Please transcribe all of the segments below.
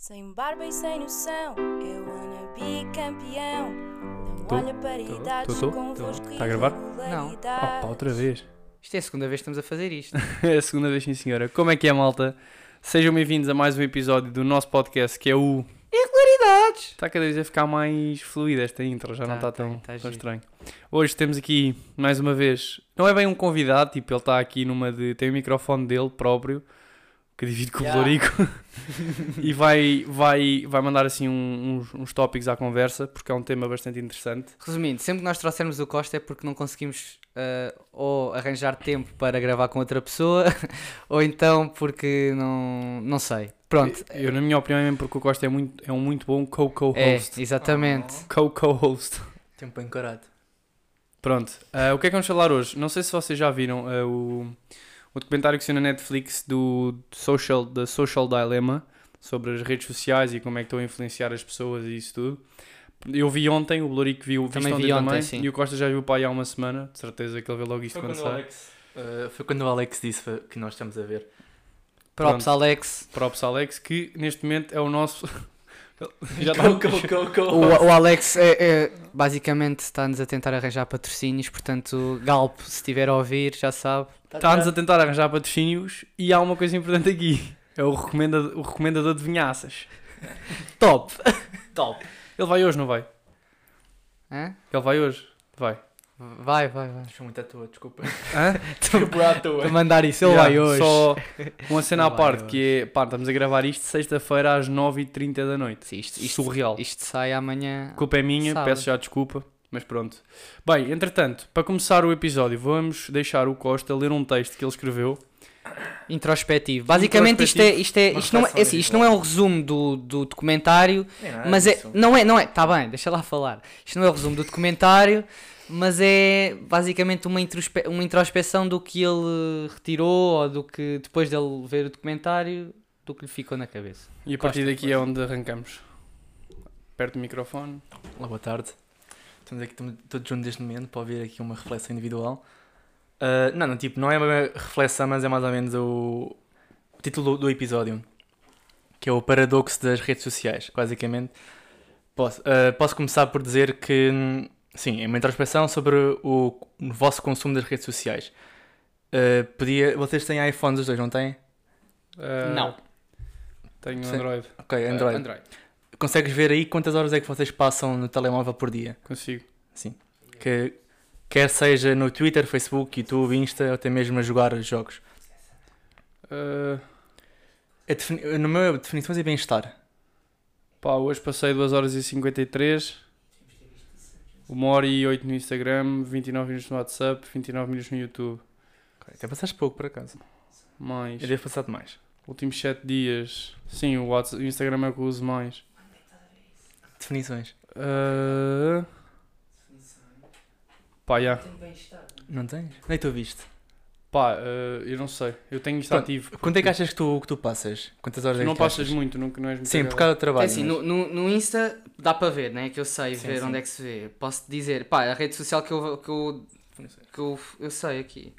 Sem barba e sem noção, eu wanna be campeão. Não Tô, olha para tô, idades tô, tô, convosco tô. e Tá a gravar? regularidade. Opa, outra vez. Isto é a segunda vez que estamos a fazer isto. É a segunda vez, sim senhora. Como é que é, malta? Sejam bem-vindos a mais um episódio do nosso podcast que é o. Irregularidades! Está cada vez a ficar mais fluida esta intro, já não Tá, está tão, tá, tá tão estranho. Hoje temos aqui, mais uma vez, não é bem um convidado, tipo, ele está aqui numa de. tem o microfone dele próprio, que divide com Yeah. o Florico, e vai, vai, vai mandar assim um- uns, uns tópicos à conversa, porque é um tema bastante interessante. Resumindo, sempre que nós trouxermos o Costa é porque não conseguimos ah, ou arranjar tempo para gravar com outra pessoa, ou então porque não, não sei. Pronto, Eu, na minha opinião, é mesmo porque o Costa é, muito, é um muito bom é, co-co-host. exatamente. Co-co-host. Tempo encarado. Pronto, ah, o que é que vamos falar hoje? Não sei se vocês já viram ah, o, o documentário que saiu na Netflix do Social, da Social Dilemma sobre as redes sociais e como é que estão a influenciar as pessoas e isso tudo. Eu vi ontem, o Blorico viu Também vi ontem, também, sim. e o Costa já viu para aí há uma semana, de certeza que ele vê logo isto Foi quando quando, o sai. Alex, uh, foi quando o Alex disse que nós estamos a ver. Props, Alex. Props Alex, que neste momento é o nosso. Já Go, go, go, go. O, o Alex é, é- basicamente está-nos a tentar arranjar patrocínios, portanto, Galp, se estiver a ouvir, já sabe. Está-nos a tentar arranjar patrocínios e há uma coisa importante aqui. É o recomendador, o recomendador de vinhaças. Top! Top. Ele vai hoje, não vai? Hã? Ele vai hoje? Vai. Vai, vai, vai. Foi muito à toa, desculpa. Hã? Desculpa à toa. Para mandar isso, ele Yeah, vai hoje. Só uma cena à parte, hoje. que é, pá, estamos a gravar isto sexta-feira às 9h30 da noite. Sim, isto, isto, Surreal. isto sai amanhã. A culpa é minha, Sábado. peço já desculpa, mas pronto. Bem, entretanto, para começar o episódio, vamos deixar o Costa ler um texto que ele escreveu. Introspectivo. Basicamente isto é, isto é, isto não é, é assim, isto não é um resumo do, do documentário, Nem nada mas é, não é, não é, tá bem, deixa lá falar. Isto não é o resumo do documentário, mas é basicamente uma, introspe uma introspeção do que ele retirou ou do que depois dele ver o documentário, do que lhe ficou na cabeça. E a partir Costa, daqui é onde arrancamos. Perto do microfone. Olá, boa tarde. Estamos aqui todos juntos neste momento para ouvir aqui uma reflexão individual. Uh, não, não, tipo, não é uma reflexão, mas é mais ou menos o, o título do, do episódio, que é o paradoxo das redes sociais. Basicamente, posso, uh, posso começar por dizer que, hum, sim, é uma introspeção sobre o, o vosso consumo das redes sociais. Uh, podia, vocês têm iPhones os dois, não têm? Ah, Não. Tenho Sim. Android. Ok, Android. Ah, Android. Consegues ver aí quantas horas é que vocês passam no telemóvel por dia? Consigo. que quer seja no Twitter, Facebook, YouTube, Insta, ou até mesmo a jogar jogos. No meu definições é bem-estar. pá, hoje passei 2 horas e 53. 1 hora e 8 no Instagram, 29 minutos no WhatsApp, 29 minutos no YouTube. Ok, Até passaste pouco, por acaso. Mais. Eu devo passar mais. Últimos 7 dias. Sim, o, WhatsApp, o Instagram é o que eu uso mais. Definições. Ah, Pá, já. Não tens? Nem tu viste. Pá, ah, eu não sei. Eu tenho isto Pronto, ativo. Quanto é que achas que tu, que tu passas? Quantas horas Tu é não que passas achas? muito, não, não és muito Sim, por causa do É trabalho. assim, mas- no, no, no Insta dá para ver, né? Que eu sei Sim, ver sim. onde é que se vê. Posso dizer, pá, a rede social que eu, que eu que eu, eu sei aqui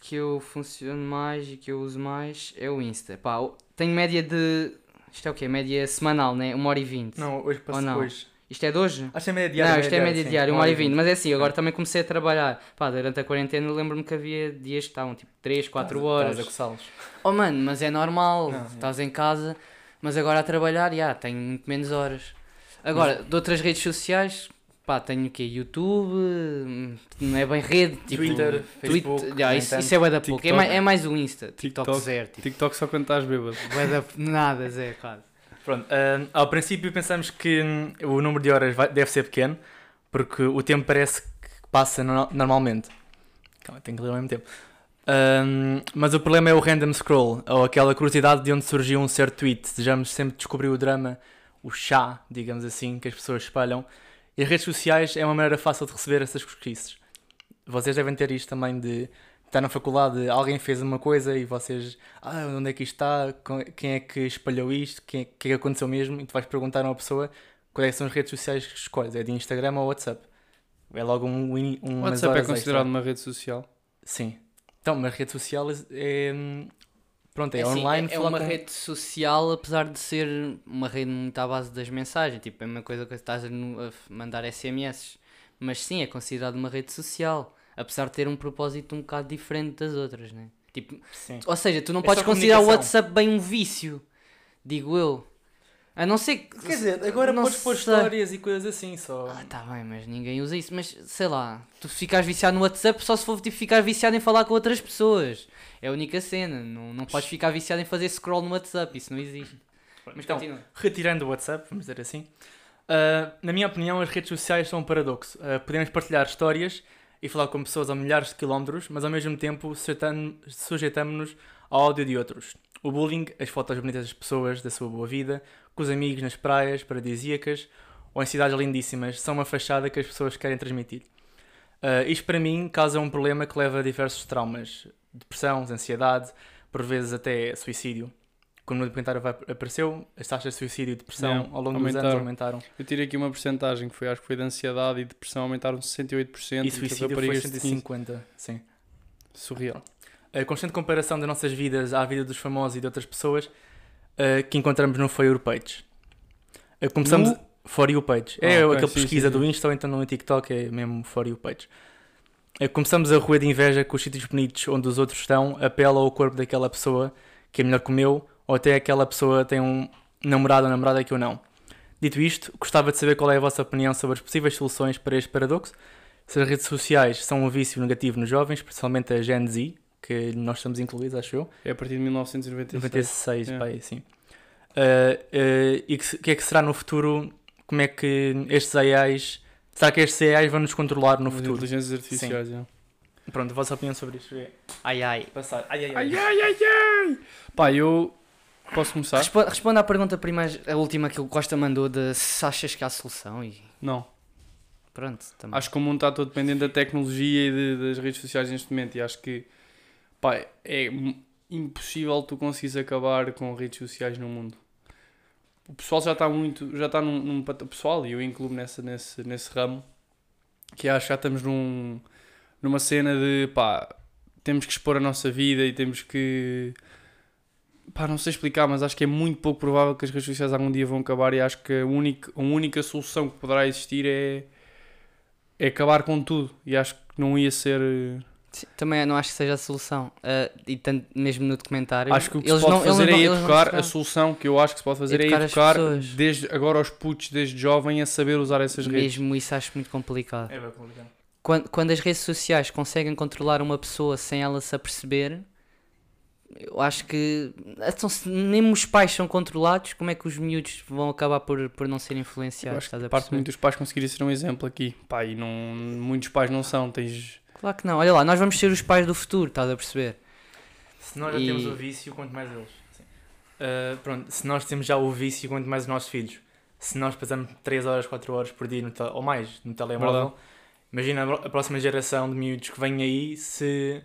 que eu funciono mais e que eu uso mais é o Insta. Pá, tenho média de. Isto é o quê? Média semanal, né? 1 hora e 20. Não, hoje não? hoje. Isto é de hoje? Acho que é média diária. não, isto é média sim. diária, 1 Uma hora e 20. vinte. Mas é assim, agora também comecei a trabalhar. Pá, durante a quarentena lembro-me que havia dias que estavam tipo 3, 4 Estás- horas. estás a coçá-los. Oh mano, mas é normal, Não, estás em casa, mas agora a trabalhar, já, tenho muito menos horas. Agora, de outras redes sociais, pá, tenho o quê? YouTube, não é bem rede, tipo, Twitter, Facebook, Twitter, já, nem isso, isso é bué da pouco, é, mais, é mais o Insta, TikTok, TikTok. zero, tipo, TikTok só quando estás bêbado. bué da, nada, zero, quase. Pronto, ah, ao princípio pensamos que hum, o número de horas vai- deve ser pequeno, porque o tempo parece que passa no- normalmente. Calma, tenho que ler ao mesmo tempo. Ahm, mas o problema é o random scroll, ou aquela curiosidade de onde surgiu um certo tweet. Desejamos sempre descobrir o drama, o chá, digamos assim, que as pessoas espalham. E as redes sociais é uma maneira fácil de receber essas cosquices. Vocês devem ter isto também de estar na faculdade, alguém fez uma coisa e vocês, ah, onde é que isto está? Quem é que espalhou isto? Quem é, que é que aconteceu mesmo? E tu vais perguntar a uma pessoa quais é que são as redes sociais que escolhes, é de Instagram ou WhatsApp? É logo um, um O umas WhatsApp é horas considerado extra. uma rede social. Sim. Então, mas rede social é, hum, Pronto, é, assim, online. É, é uma com- rede social, apesar de ser uma rede muito à base das mensagens. Tipo, é a mesma coisa que estás a, mandar SMS. Mas sim, é considerado uma rede social. Apesar de ter um propósito um bocado diferente das outras, né? Tipo, Sim. ou seja, tu não É podes considerar o. WhatsApp bem um vício. Digo eu. A não ser que. Quer dizer, agora não podes pôr histórias e coisas assim só. Ah, tá bem, mas ninguém usa isso. Mas sei lá, tu ficas viciado no WhatsApp só se for tipo, ficar viciado em falar com outras pessoas. É a única cena. Não, não podes ficar viciado em fazer scroll no WhatsApp. Isso não existe. Mas Então, continua. retirando o WhatsApp, vamos dizer assim, ah, na minha opinião, as redes sociais são um paradoxo. Ah, podemos partilhar histórias e falar com pessoas a milhares de quilómetros, mas ao mesmo tempo sujeitam- sujeitamos-nos ao áudio de outros. O bullying, as fotos bonitas das pessoas, da sua boa vida, com os amigos nas praias paradisíacas ou em cidades lindíssimas, são uma fachada que as pessoas querem transmitir. Ah, isto para mim causa um problema que leva a diversos traumas, depressão, ansiedade, por vezes até suicídio. Como no documentário apareceu, as taxas de suicídio e depressão Yeah, ao longo dos anos aumentaram. aumentaram. Eu tirei aqui uma porcentagem que foi, acho que foi de ansiedade e depressão, aumentaram 68%. E suicídio foi raparigas de 15. 150, sim. Surreal. A constante comparação das nossas vidas à vida dos famosos e de outras pessoas uh, que encontramos no For You Page. Uh, começamos... No? For You Page. Ah, é ok, aquela sim, pesquisa sim, do sim. Insta ou então no TikTok é mesmo For You Page. Uh, começamos a roer de inveja com os sítios bonitos onde os outros estão, apela ao corpo daquela pessoa que é melhor que o meu, ou até aquela pessoa tem um namorado ou namorada que eu não. Dito isto, gostava de saber qual é a vossa opinião sobre as possíveis soluções para este paradoxo. Se as redes sociais são um vício negativo nos jovens, principalmente a Gen Z, que nós estamos incluídos, acho eu. É a partir de 1996. 96, É. pai, sim. Uh, uh, e que, se- que é que será no futuro? Como é que estes AIs. Será que estes AIs vão nos controlar no As futuro? inteligências artificiais, é. Pronto, a vossa opinião sobre isto é. Ai ai. Passar. Ai, ai, ai. Ai, ai, ai, ai! Pá, eu posso começar? Respo- Responda à pergunta primeiro, a última que o Costa mandou de se achas que há solução e Não. pronto. Também. Acho que o mundo está todo dependente da tecnologia e de- das redes sociais neste momento e acho que pá, é impossível tu conseguires acabar com redes sociais no mundo. O pessoal já está muito, já está num, num pessoal e eu incluo nessa, nesse, nesse ramo que acho que já estamos num, numa cena de pá, temos que expor a nossa vida e temos que pá, não sei explicar, mas acho que é muito pouco provável que as redes sociais algum dia vão acabar e acho que a única, a única solução que poderá existir é é acabar com tudo e acho que não ia ser Sim, também não acho que seja a solução. Ah, e tanto mesmo no documentário. acho que o que eles se pode não- fazer é vão educar a solução que eu acho que se pode fazer Educar é educar desde agora aos putos desde jovem a saber usar essas redes Mesmo isso acho muito complicado. É bem complicado. Quando, quando as redes sociais conseguem controlar uma pessoa sem ela se aperceber, eu acho que então, se nem os pais são controlados, como é que os miúdos vão acabar por, por não ser eu influenciados? acho que parte muito dos pais conseguirem ser um exemplo aqui pá, e não, muitos pais não são tens Claro que não. Olha lá, nós vamos ser os pais do futuro, estás a perceber? Se nós já E- temos o vício, quanto mais eles. Sim. Uh, pronto, se nós temos já o vício, quanto mais os nossos filhos. Se nós passamos 3 horas, 4 horas por dia ou mais no telemóvel, Verdade. imagina a, próxima geração de miúdos que vêm aí se.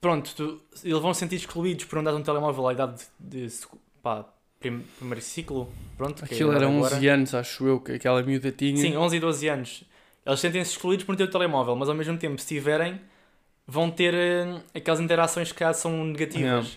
Pronto, tu- eles vão se sentir excluídos por andar no telemóvel à idade de. de pá, prim- primeiro ciclo. Pronto, que é aquilo era agora. 11 anos acho eu que aquela miúda tinha Sim, 11 e 12 anos. Eles sentem-se excluídos por não ter o telemóvel, mas ao mesmo tempo, se tiverem, vão ter eh, aquelas interações que são negativas.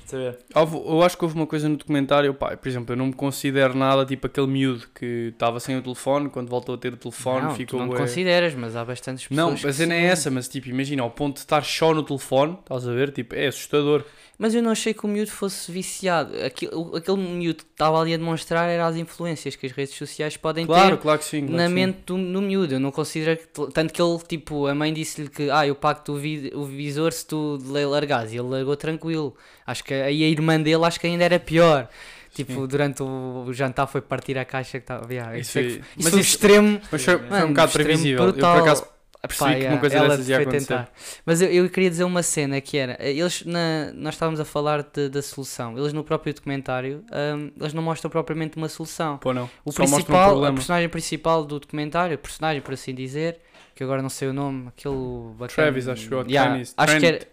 Houve- Eu acho que houve uma coisa no documentário, pá, por exemplo, eu não me considero nada tipo aquele miúdo que estava sem o telefone, quando voltou a ter o telefone não, ficou tu não consideras, mas há bastantes pessoas. Não, a cena é essa, mas tipo, imagina, ao ponto de estar só no telefone, estás a ver? Tipo, é assustador. Mas eu não achei que o miúdo fosse viciado. Aquilo, aquele miúdo que estava ali a demonstrar era as influências que as redes sociais podem Claro, ter claro que sim. claro na que sim. mente do, no miúdo. Eu não considero que. Tanto que ele, tipo, a mãe disse-lhe que ah, eu pago-te o, vi- o visor se tu largares. E ele largou tranquilo. Acho que aí a irmã dele acho que ainda era pior. Tipo, Sim. durante o, jantar foi partir a caixa que estava. Yeah, Isso isso, é isso foi isso- extremo. Mas foi, Mano, um bocado previsível. Eu brutal. por acaso Pá, que yeah, uma coisa dessas ia acontecer. tentar. Mas eu, eu queria dizer uma cena que era, eles na, nós estávamos a falar de- da solução, eles no próprio documentário, hum, eles não mostram propriamente uma solução. Pô, não. O Só mostra um principal, a personagem principal do documentário, personagem por assim dizer, que agora não sei o nome, aquele bacana. Travis, acho eu. Yeah, Tranis. acho que era.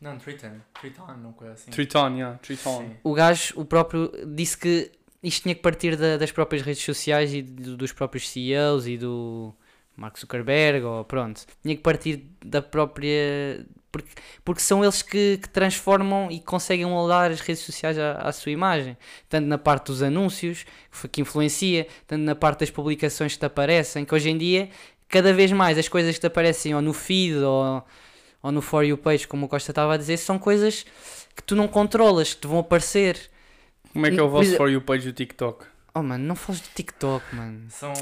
Não, Triton. Triton, não coisa assim. Triton, yeah. Triton. Sim. o gajo, o próprio, disse que isto tinha que partir da- das próprias redes sociais e do- dos próprios CEOs e do Mark Zuckerberg, ou pronto. Tinha que partir da própria. Porque, porque são eles que, que transformam e conseguem moldar as redes sociais à, à sua imagem. Tanto na parte dos anúncios, que que influencia, tanto na parte das publicações que te aparecem, que hoje em dia, cada vez mais as coisas que te aparecem ou no feed ou, ou no For You page, como o Costa estava a dizer, são coisas que tu não controlas, que te vão aparecer. Como é que é o vosso For You page do TikTok? Oh mano, não fales do TikTok, mano. São.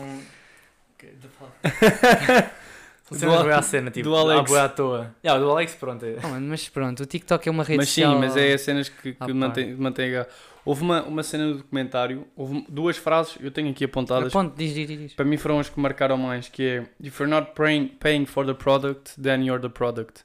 São Do à cena, tipo, do Alex. à toa. Yeah, do Alex, pronto. É. Oh, mano, mas pronto, o TikTok é uma rede Mas sim, social. mas é cenas que, que Ah, mantém, mantém a- Houve uma, uma cena no documentário, houve duas frases, eu tenho aqui apontadas, Ponto, diz, diz, diz, para mim foram as que marcaram mais, que é If you're not paying, paying for the product, then you're the product.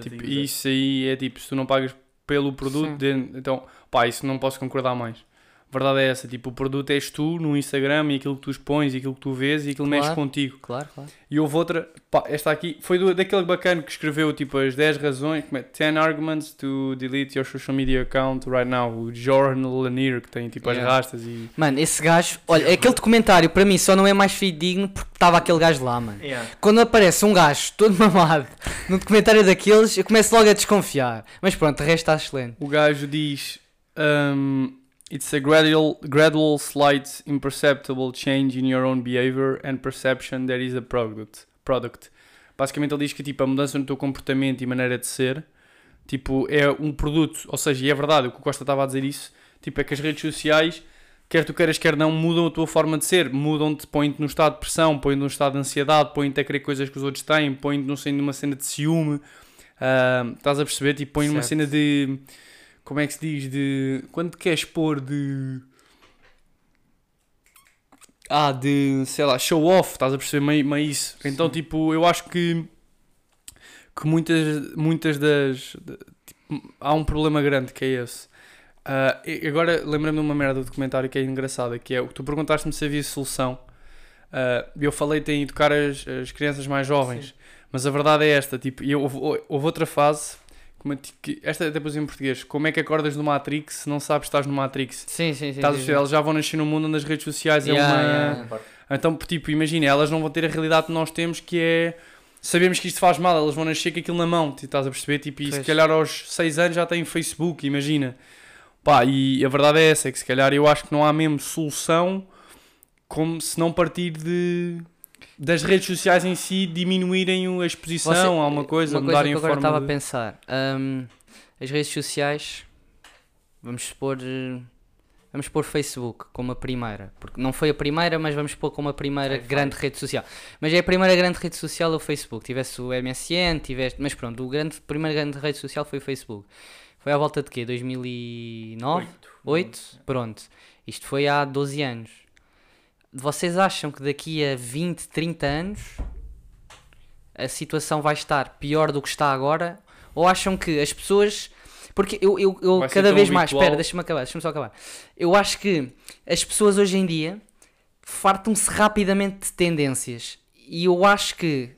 Tipo, isso aí é tipo, se tu não pagas pelo produto, then- então, pá, isso não posso concordar mais. A verdade é essa, tipo, o produto és tu no Instagram e aquilo que tu expões e aquilo que tu vês e aquilo Claro. mexe contigo. Claro, claro. E houve outra, pá, esta aqui, foi do, daquele bacana que escreveu tipo as 10 razões, como é, 10 arguments to delete your social media account right now, o Jordan Lanier, que tem tipo as Yeah. rastas e... Mano, esse gajo, olha, aquele documentário para mim só não é mais fidedigno porque estava aquele gajo lá, mano. Yeah. Quando aparece um gajo todo mamado no documentário daqueles, eu começo logo a desconfiar. Mas pronto, o resto está excelente. O gajo diz, um, it's a gradual, gradual slight imperceptible change in your own behavior and perception that is a product. product. Basicamente ele diz que tipo, a mudança no teu comportamento e maneira de ser tipo, é um produto, ou seja, e é verdade, o que o Costa estava a dizer isso, tipo, é que as redes sociais, quer tu queiras, quer não, mudam a tua forma de ser, mudam-te, põem-te num estado de pressão, põem-te num estado de ansiedade, põem-te a querer coisas que os outros têm, põem-te num- numa cena de ciúme, ah, estás a perceber? Tipo, põem numa cena de, como é que se diz, de, quando queres pôr de... Ah, de, sei lá, show off, estás a perceber meio, meio isso. Então, tipo, eu acho que que muitas, muitas das. de- tipo, há um problema grande que é esse. E agora lembrei-me de uma merda do documentário que é engraçada, que é o que tu perguntaste-me se havia solução. Ah, eu falei-te em educar as, as crianças mais jovens, mas a verdade é esta, tipo, e houve, houve outra fase, que, esta até pus em português, como é que acordas no Matrix se não sabes que estás no Matrix? Sim, sim, sim. Estás sim, perceber? Elas já vão nascer no mundo onde as redes sociais é Yeah, uma... yeah. Então, tipo, imagina, elas não vão ter a realidade que nós temos, que é. Sabemos que isto faz mal, elas vão nascer com aquilo na mão, tu estás a perceber? Tipo, e se Pois. calhar aos 6 anos já têm Facebook, imagina. Pá, e a verdade é essa, é que se calhar eu acho que não há mesmo solução como se não partir de das redes sociais em si diminuírem a exposição Você- a alguma coisa, uma coisa mudarem que eu a agora forma estava de... a pensar. hum, as redes sociais, vamos supor, eh, vamos pôr Facebook como a primeira, porque não foi a primeira, mas vamos pôr como a primeira Sim, grande rede social. Mas é a primeira grande rede social é o Facebook. Tivesse o MSN, tivesse, mas pronto, o grande, a primeira grande rede social foi o Facebook. Foi à volta de quê? 2009? 8? Pronto. Isto foi há 12 anos. Vocês acham que daqui a 20, 30 anos a situação vai estar pior do que está agora? Ou acham que as pessoas. Porque eu, eu, eu cada vez mais. Espera, deixa-me acabar, deixa-me só acabar. Eu acho que as pessoas hoje em dia fartam-se rapidamente de tendências. E eu acho que.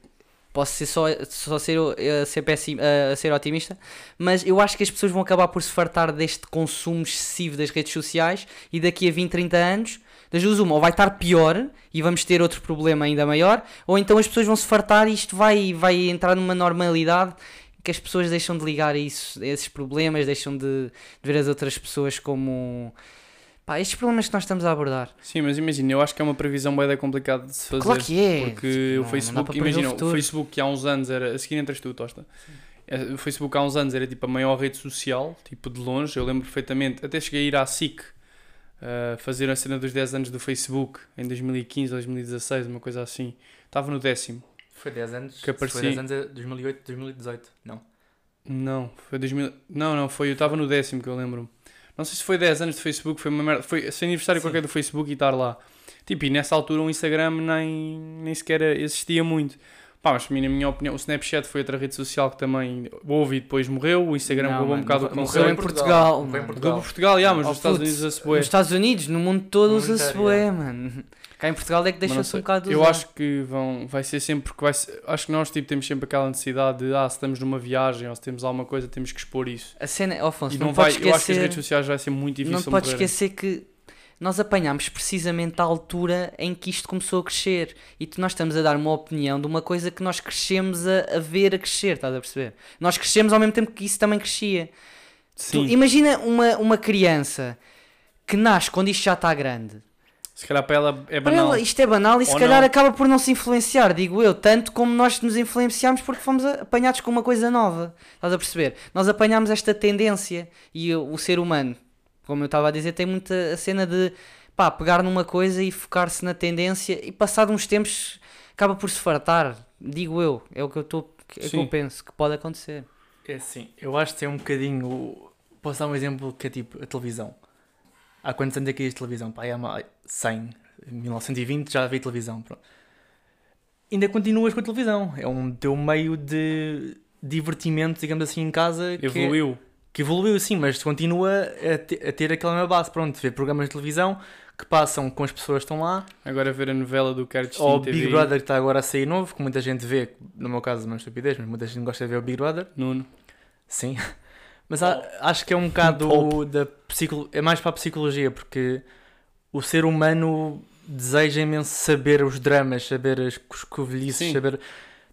Posso ser só, só ser, eh, ser, péssimo, eh, ser otimista, mas eu acho que as pessoas vão acabar por se fartar deste consumo excessivo das redes sociais e daqui a 20, 30 anos, das duas uma, ou vai estar pior e vamos ter outro problema ainda maior, ou então as pessoas vão se fartar e isto vai, vai entrar numa normalidade que as pessoas deixam de ligar a, isso, a esses problemas, deixam de, de ver as outras pessoas como. Pá, estes problemas que nós estamos a abordar. Sim, mas imagina, eu acho que é uma previsão bem complicada de se fazer. Claro que é! Porque Não- o Facebook, o imagina, o futuro. Facebook que há uns anos era. A seguir entras tu, Tosta. Eh, O Facebook há uns anos era tipo a maior rede social, tipo de longe. Eu lembro perfeitamente, até cheguei a ir à SIC fazer a cena dos 10 anos do Facebook em 2015 ou 2016, uma coisa assim. Estava no décimo. Foi 10 anos. Que se aparecia- Foi 10 anos, é 2008, 2018. Não. Não, foi 2000. Não, não, foi. Eu estava no décimo que eu lembro-me. Não sei se foi 10 anos de Facebook, foi uma merda. Foi, foi aniversário Sim. qualquer do Facebook e estar lá. Tipo, e nessa altura o Instagram nem, nem sequer existia muito. Pá, mas para mim, na minha opinião, o Snapchat foi outra rede social que também houve e depois morreu. O Instagram Não, roubou um bocado o morreu conceito. em Portugal, em mano. Portugal. Do Portugal, yeah, mas Oh, nos Estados putz, Unidos a bué. Nos Estados Unidos, no mundo todo usa-se bué, mano. Cá em Portugal é que deixou-se sei. um bocado de Eu acho que vão, vai ser sempre porque vai ser- acho que nós tipo, temos sempre aquela necessidade de ah, se estamos numa viagem ou se temos alguma coisa, temos que expor isso. A cena, Afonso, E não, não vai, podes eu acho que as esquecer... redes sociais vai ser muito difícil Não podes morrerem. esquecer que nós apanhámos precisamente a altura em que isto começou a crescer. E tu- nós estamos a dar uma opinião de uma coisa que nós crescemos a, a ver a crescer, estás a perceber? Nós crescemos ao mesmo tempo que isso também crescia. Tu Sim. imagina uma, uma criança que nasce quando isto já está grande. Se calhar para ela é banal. ela isto é banal e se calhar não. acaba por não se influenciar, digo eu, tanto como nós nos influenciámos porque fomos apanhados com uma coisa nova. Estás a perceber? Nós apanhámos esta tendência e o ser humano, como eu estava a dizer, tem muita a cena de pá, pegar numa coisa e focar-se na tendência e passado uns tempos acaba por se fartar, digo eu, é o que eu, estou é que eu penso que pode acontecer. É assim, eu acho que é um bocadinho. Posso dar um exemplo que é tipo a televisão. Há quantos anos é que existe televisão? Pá, há mais 100, 1920 já havia televisão. Pronto. Ainda continuas com a televisão. É um teu meio de divertimento, digamos assim, em casa que, Evoluiu. que evoluiu sim, mas continua a, te- a ter aquela mesma base. Pronto, ver programas de televisão que passam com as pessoas que estão lá, Agora ver a novela do Quero ou o Big Brother que está agora a sair novo, que muita gente vê, no meu caso, uma estupidez, mas muita gente gosta de ver o Big Brother. Nuno. Sim. Mas há- acho que é um bocado da psicolo... é mais para a psicologia, porque o ser humano deseja imenso saber os dramas, saber as coscovilhices, Sim. saber.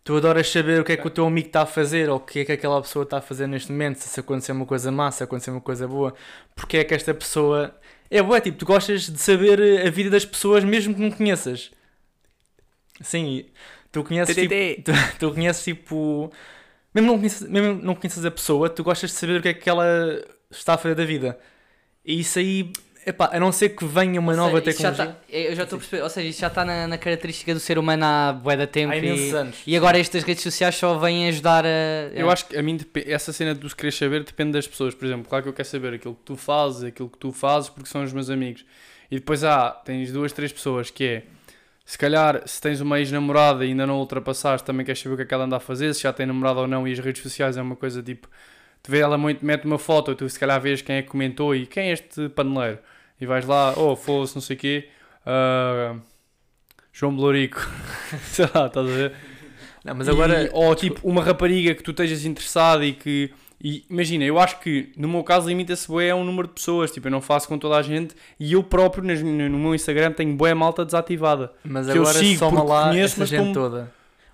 Tu adoras saber o que é que o teu amigo está a fazer ou o que é que aquela pessoa está a fazer neste momento, se acontecer uma coisa má, se acontecer uma coisa boa, porque é que esta pessoa. É boa, tipo, tu gostas de saber a vida das pessoas mesmo que não conheças. Sim, tu conheces tipo, tu, tu conheces tipo. Mesmo não, conheces, mesmo não conheces a pessoa, tu gostas de saber o que é que ela está a fazer da vida. E isso aí, epá, a não ser que venha uma Ou nova seja, isso já tecnologia. tá- eu já estou a perceber, ou seja, isso já está na, na característica do ser humano há bué da tempo Há e, anos. e agora estas redes sociais só vêm ajudar a... Eu acho que a mim essa cena de tu querer saber depende das pessoas. Por exemplo, claro que eu quero saber aquilo que tu fazes, aquilo que tu fazes, porque são os meus amigos. E depois há, tens duas, três pessoas que é. Se calhar, se tens uma ex-namorada e ainda não ultrapassaste, também queres saber o que é que ela anda a fazer, se já tem namorado ou não, e as redes sociais é uma coisa tipo. Tu vê ela muito, mete uma foto, tu se calhar vês quem é que comentou e quem é este paneleiro. E vais lá, oh, fosse, não sei o quê. ah, João Blorico. sei lá, estás a ver? Não, mas agora. E- ou tipo uma rapariga que tu estejas interessado e que. E imagina, eu acho que no meu caso limita-se bué a um número de pessoas. Tipo, eu não faço com toda a gente e eu próprio no meu Instagram tenho bué malta desativada. Mas que eu agora sigo soma lá conheço, essa gente como- toda.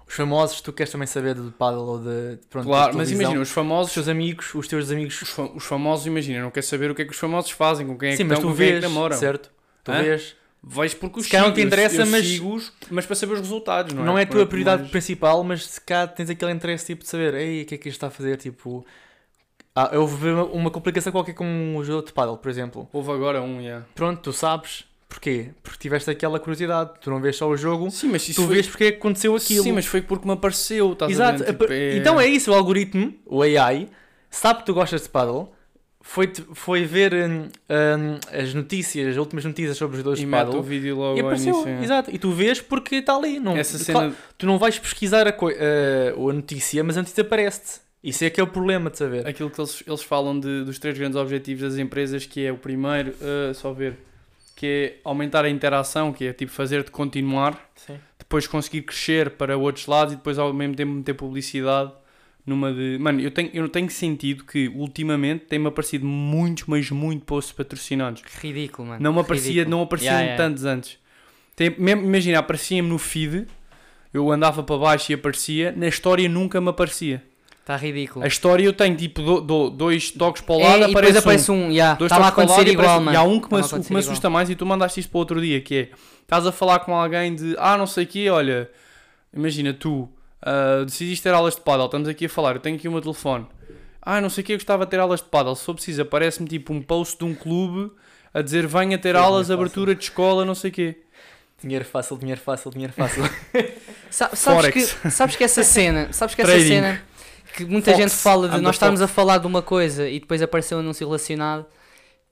Os famosos, tu queres também saber de paddle ou de. Pronto, claro, mas imagina, os Os famosos. teus amigos, os teus amigos. Os, os famosos, imagina, não quer saber o que é que os famosos fazem, com quem é Sim, que mas estão, tu com quem é que vês, namoram. certo? Tu Hã? vês. Vais porque os calhar não te sigo, eu- interessa, eu mas- sigo-os, mas para saber os resultados, não, Não, é a Por- tua por prioridade mais- principal, mas se cá tens aquele interesse tipo de saber, ei, o que é que isto está a fazer? Tipo, ah, ver uma, uma complicação qualquer com um jogo de paddle, por exemplo. Houve agora um, yeah. Pronto, tu sabes porquê? Porque tiveste aquela curiosidade, tu não vês só o jogo, Sim, mas tu foi... vês porque é que aconteceu aquilo. Sim, mas foi porque me apareceu, estás Exato, a ver? Tipo, a- então é isso, o algoritmo, o AI, sabe que tu gostas de paddle, foi, foi ver hum, hum, as notícias, as últimas notícias sobre os dois E mete o paddle. vídeo logo E apareceu, início. é. exato, e tu vês porque está ali. Não, Essa claro, cena, tu não vais pesquisar a, coi- a- a notícia, mas a notícia aparece-te. Isso é que é o problema de saber. aquilo que eles, eles falam de, dos três grandes objetivos das empresas, que é o primeiro, uh, só ver, que é aumentar a interação, que é tipo fazer-te continuar, Sim. depois conseguir crescer para outros lados e depois ao mesmo tempo meter publicidade numa de. Mano, eu tenho, eu tenho sentido que ultimamente tem-me aparecido muitos, mas muito posts patrocinados. Ridículo, mano. Não me aparecia, Ridículo. não apareciam Yeah, yeah. tantos antes. Tem, mesmo, imagina, aparecia-me no feed, eu andava para baixo e aparecia, na história nunca me aparecia. Está ridículo. A história eu tenho tipo do- do- dois toques para o É, lado, e depois aparece, aparece um. um, yeah, Dois estava a acontecer e igual, aparece- mano. E há um que me, assu- me assusta mais e tu mandaste isto para outro dia, que é, estás a falar com alguém de, ah, não sei o quê, olha, imagina tu, ah, decidiste ter aulas de paddle, estamos aqui a falar, eu tenho aqui o meu telefone, ah, não sei o quê, eu gostava de ter aulas de paddle, se for preciso, aparece-me tipo um post de um clube a dizer, venha ter aulas, é fácil. abertura de escola, não sei o quê. Dinheiro fácil, dinheiro fácil, dinheiro fácil. Sa- sabes, Forex. que, sabes que essa cena, sabes que essa Trading. cena que muita Fox. gente fala de nós estarmos Fox. a falar de uma coisa e depois aparecer um anúncio relacionado,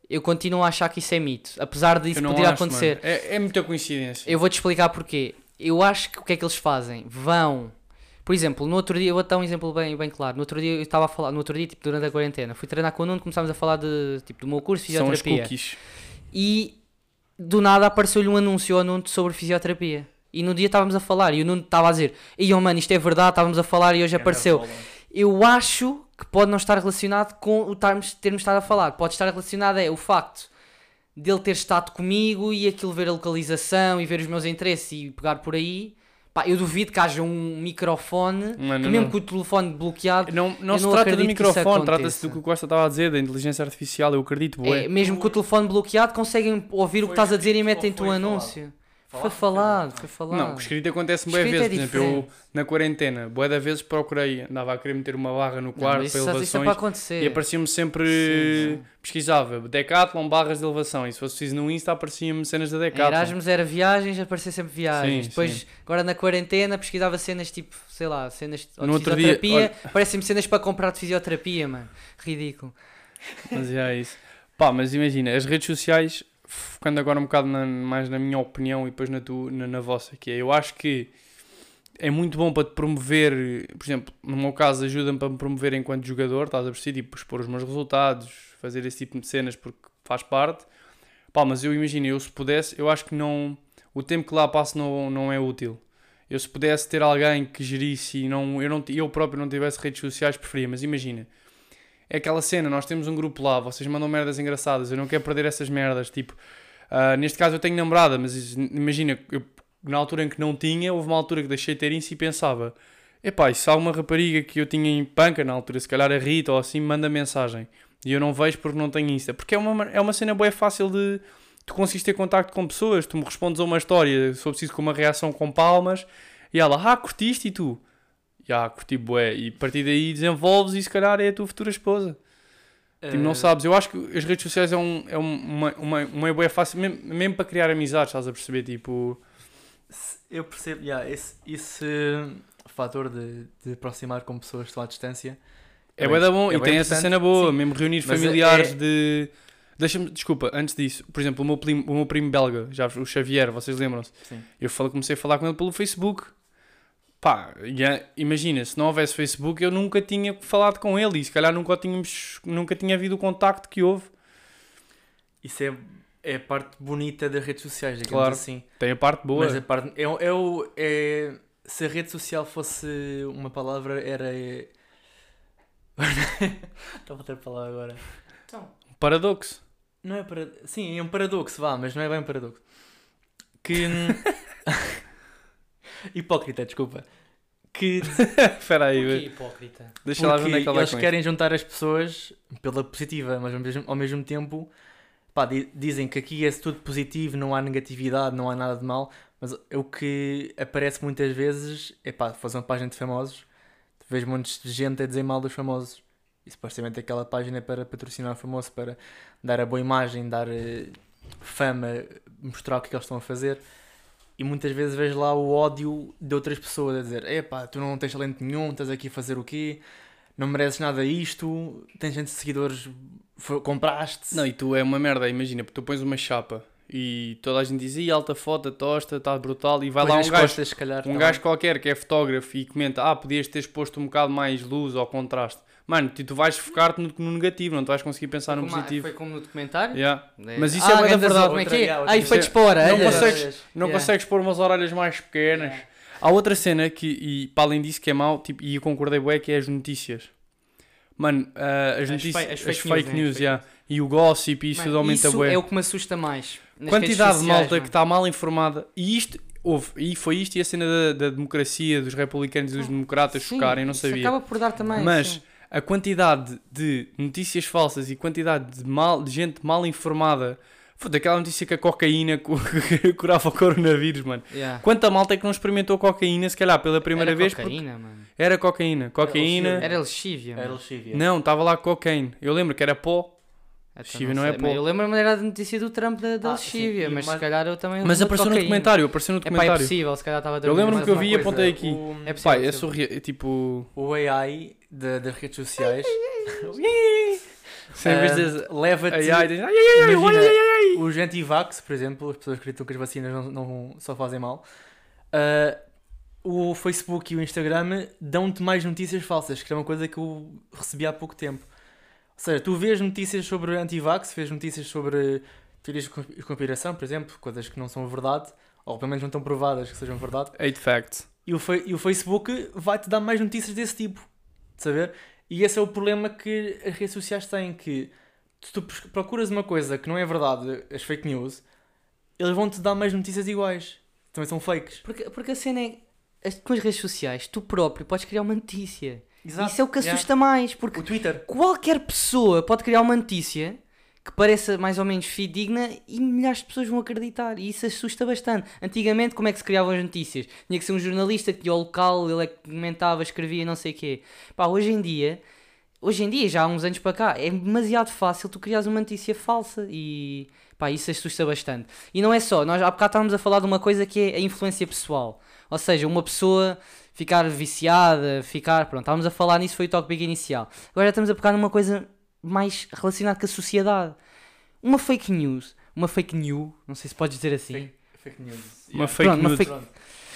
eu continuo a achar que isso é mito, apesar de isso Eu não poder acho, acontecer. É, é muita coincidência. Eu vou-te explicar porquê. Eu acho que o que é que eles fazem? Vão. Por exemplo, no outro dia, eu vou dar um exemplo bem, bem claro. No outro dia eu estava a falar, no outro dia, tipo, durante a quarentena, fui treinar com o Nuno, começámos a falar de, tipo, do meu curso de São as fisioterapia. cookies. E do nada apareceu-lhe um anúncio ao Nuno sobre fisioterapia. E no dia estávamos a falar e o Nuno estava a dizer: Ei, oh mano, isto é verdade, estávamos a falar e hoje apareceu. Eu acho que pode não estar relacionado com o tarmos- termos estado a falar. Pode estar relacionado é o facto dele ter estado comigo e aquilo ver a localização e ver os meus interesses e pegar por aí. Pá, eu duvido que haja um microfone, Mano, que mesmo não. com o telefone bloqueado, Não, não se não trata isso microfone, trata-se do que o Costa estava a dizer, da inteligência artificial, eu acredito, bué. é, mesmo com o telefone bloqueado, conseguem ouvir o que Foi estás a dizer e metem-te um foi falado? Foi Falado? foi falado. Não, o escrito acontece bué Escrito vezes, é por exemplo, eu na quarentena, bué da vezes procurei, andava a querer meter uma barra no Não, quarto para isso, isso é elevações para acontecer. e aparecia-me sempre, Sim, sim. pesquisava, Decathlon, barras de elevação, e se fosse preciso no Insta aparecia-me cenas da Em Decathlon. Erasmus era viagens, aparecia sempre viagens. Sim, Depois, agora na quarentena, pesquisava cenas tipo, sei lá, cenas No de dia, fisioterapia. Parecem-me cenas para comprar de fisioterapia, mano. Ridículo. Mas é isso. Pá, mas imagina, as redes sociais, focando agora um bocado na- mais na minha opinião e depois na, tu, na, na vossa, que é, eu acho que é muito bom para te promover, por exemplo, no meu caso, ajuda-me para me promover enquanto jogador, estás a perceber, tipo, expor os meus resultados, fazer esse tipo de cenas porque faz parte. Pá, mas eu imagino, eu se pudesse, eu acho que não, o tempo que lá passo não, não é útil. Eu se pudesse ter alguém que gerisse e não, eu, não, eu próprio não tivesse redes sociais, preferia, mas imagina, é aquela cena, nós temos um grupo lá, vocês mandam merdas engraçadas, eu não quero perder essas merdas, tipo, ah, neste caso eu tenho namorada, mas imagina, eu, na altura em que não tinha, houve uma altura que deixei de ter isso e pensava, epá, e se há uma rapariga que eu tinha em panca na altura, se calhar a Rita ou assim, manda mensagem, e eu não vejo porque não tenho Insta, porque é uma, é uma cena boa fácil de, tu consegues ter contacto com pessoas, tu me respondes a uma história, for preciso com uma reação com palmas, e ela, ah, curtiste e tu? Já, curti bué, e a partir daí desenvolves e se calhar é a tua futura esposa. Tipo, não Eh, sabes, eu acho que as redes sociais é, um, é um- uma, uma, uma boa fácil, mesmo, mesmo para criar amizades, estás a perceber? Tipo, Eu percebo, yeah, esse, esse fator de, de aproximar com pessoas que estão à distância. é bem- bué da bom é e bem tem essa cena boa, sim. mesmo reunir Mas é- familiares é- de. Deixa-me, desculpa, antes disso, por exemplo, o meu primo, o meu primo belga, já, o Xavier, vocês lembram-se? Sim. Eu falo- comecei a falar com ele pelo Facebook. Pá, já- imagina, se não houvesse Facebook eu nunca tinha falado com ele e se calhar nunca, tínhamos, nunca tinha havido o contacto que houve. Isso é, é a parte bonita das redes sociais, digamos Claro. assim. Tem a parte boa. Mas a parte. É, é, é- se a rede social fosse uma palavra, era. Estava a ter palavra agora. Paradoxo. Não é para. Sim, é um paradoxo, vá, mas não é bem um paradoxo. Que. Hipócrita, desculpa. Que Espera aí, Que vê. hipócrita. deixa lá ver Porque onde é que ela vai eles com querem juntar as pessoas pela positiva, mas ao mesmo, ao mesmo tempo pá, di- dizem que aqui é tudo positivo, não há negatividade, não há nada de mal, mas o que aparece muitas vezes é pá, fazer uma página de famosos, tu vês montes de gente a dizer mal dos famosos. E supostamente aquela página é para patrocinar o famoso, para dar a boa imagem, dar eh, fama, mostrar o que é que eles estão a fazer. E muitas vezes vejo lá o ódio de outras pessoas a dizer: Epá, tu não tens talento nenhum, estás aqui a fazer o quê? Não mereces nada isto, tens gente de seguidores, compraste. Não, e tu é uma merda, imagina, porque tu pões uma chapa e toda a gente diz, "Ih, alta foto, tosta, está brutal, e vai lá um gajo, se calhar, um tá gajo qualquer que é fotógrafo e comenta, ah, podias ter exposto um bocado mais luz ou contraste. Mano, tu, tu vais focar-te no, no negativo, não tu vais conseguir pensar no Como- positivo. Foi como no documentário? Yeah. É. Mas isso ah, é bué da verdade. Como é que é? Outra- yeah, Ah, efeitos para orelhas. Não consegues, não Yeah. consegues pôr umas orelhas mais pequenas. Há outra cena que, e para além disso, que é mau, tipo, e eu concordei bué, que é as notícias. Mano, ah, as As notícias, fe- as as fake, fake news, news, né? As yeah. e o gossip, e isso aumenta isso bué. é o que me assusta mais. nas Quantidade de malta mano. que está mal informada, e isto, houve, e foi isto e a cena da, da democracia, dos republicanos e dos democratas Sim, chocarem, não isso sabia. acaba por dar também. Mas sim. A quantidade de notícias falsas e quantidade de, mal, de gente mal informada, foi daquela notícia que a cocaína cu- curava o coronavírus, mano. Yeah. Quanta malta é que não experimentou cocaína, se calhar, pela primeira Era vez? cocaína, mano. Era cocaína. Cocaína. Era lexívia, Era lexívia. Não, estava lá cocaine. Eu lembro que era pó. Então, lexívia não é mas Eu lembro-me era da notícia do Trump da, da Ah, sim, lexívia, mas se calhar eu também. Mas apareceu no documentário, apareceu no É pá, é documentário. possível, se calhar estava a Eu lembro-me que eu vi e apontei aqui. O, É possível. Pai, é surreal. Tipo. o AI da- das redes sociais Sem vez ah, de. leva-te. Os anti-vax, por exemplo, as pessoas que acreditam que as vacinas não, não só fazem mal, ah, o Facebook e o Instagram dão-te mais notícias falsas, que é uma coisa que eu recebi há pouco tempo. Ou seja, tu vês notícias sobre anti-vax, vês notícias sobre teorias de consp- de conspiração, por exemplo, coisas que não são verdade, ou pelo menos não estão provadas que sejam verdade, Eight facts. e o, e o Facebook vai-te dar mais notícias desse tipo, de saber? E esse é o problema que as redes sociais têm, que se tu procuras uma coisa que não é verdade, as fake news, eles vão-te dar mais notícias iguais. Também são fakes. Porque, porque a cena é. as- Com as redes sociais, tu próprio podes criar uma notícia. Exato. Isso é o que Yeah. assusta mais. Porque O Twitter. qualquer pessoa pode criar uma notícia que pareça mais ou menos fidedigna e milhares de pessoas vão acreditar. E isso assusta bastante. Antigamente, como é que se criavam as notícias? Tinha que ser um jornalista que tinha o local, ele é que comentava, escrevia, não sei o quê. Pá, hoje em dia, hoje em dia, já há uns anos para cá, é demasiado fácil tu criares uma notícia falsa e pá, isso assusta bastante. E não é só, nós há bocado estávamos a falar de uma coisa que é a influência pessoal. Ou seja, uma pessoa ficar viciada, ficar. Pronto, estávamos a falar nisso, foi o tópico inicial. Agora já estamos a pegar numa coisa mais relacionada com a sociedade. Uma fake news, uma fake news, não sei se podes dizer assim. Fake news. Uma Yeah. fake Pronto, uma nude. fake-